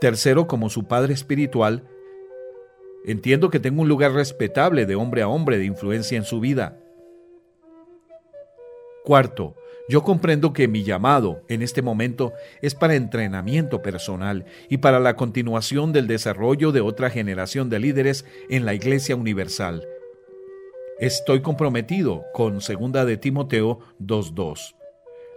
Tercero, como su padre espiritual, entiendo que tengo un lugar respetable de hombre a hombre de influencia en su vida. Cuarto, yo comprendo que mi llamado en este momento es para entrenamiento personal y para la continuación del desarrollo de otra generación de líderes en la Iglesia Universal. Estoy comprometido con 2 de Timoteo 2.2.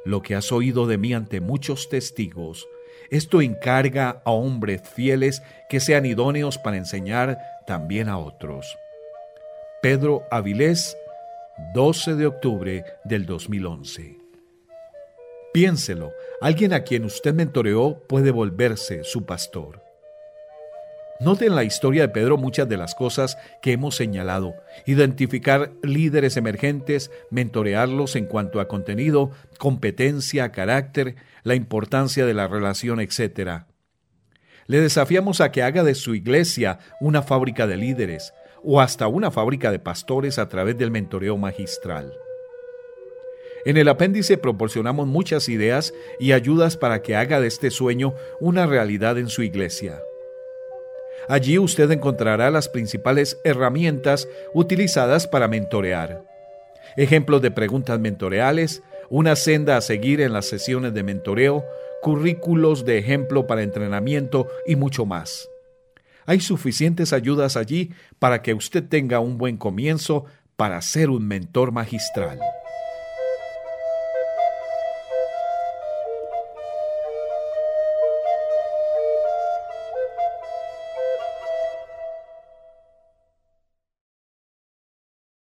Lo que has oído de mí ante muchos testigos, esto encarga a hombres fieles que sean idóneos para enseñar también a otros. Pedro Avilés, 12 de octubre del 2011. Piénselo, alguien a quien usted mentoreó puede volverse su pastor. Note en la historia de Pedro muchas de las cosas que hemos señalado. Identificar líderes emergentes, mentorearlos en cuanto a contenido, competencia, carácter, la importancia de la relación, etc. Le desafiamos a que haga de su iglesia una fábrica de líderes o hasta una fábrica de pastores a través del mentoreo magistral. En el apéndice proporcionamos muchas ideas y ayudas para que haga de este sueño una realidad en su iglesia. Allí usted encontrará las principales herramientas utilizadas para mentorear. Ejemplos de preguntas mentoreales, una senda a seguir en las sesiones de mentoreo, currículos de ejemplo para entrenamiento y mucho más. Hay suficientes ayudas allí para que usted tenga un buen comienzo para ser un mentor magistral.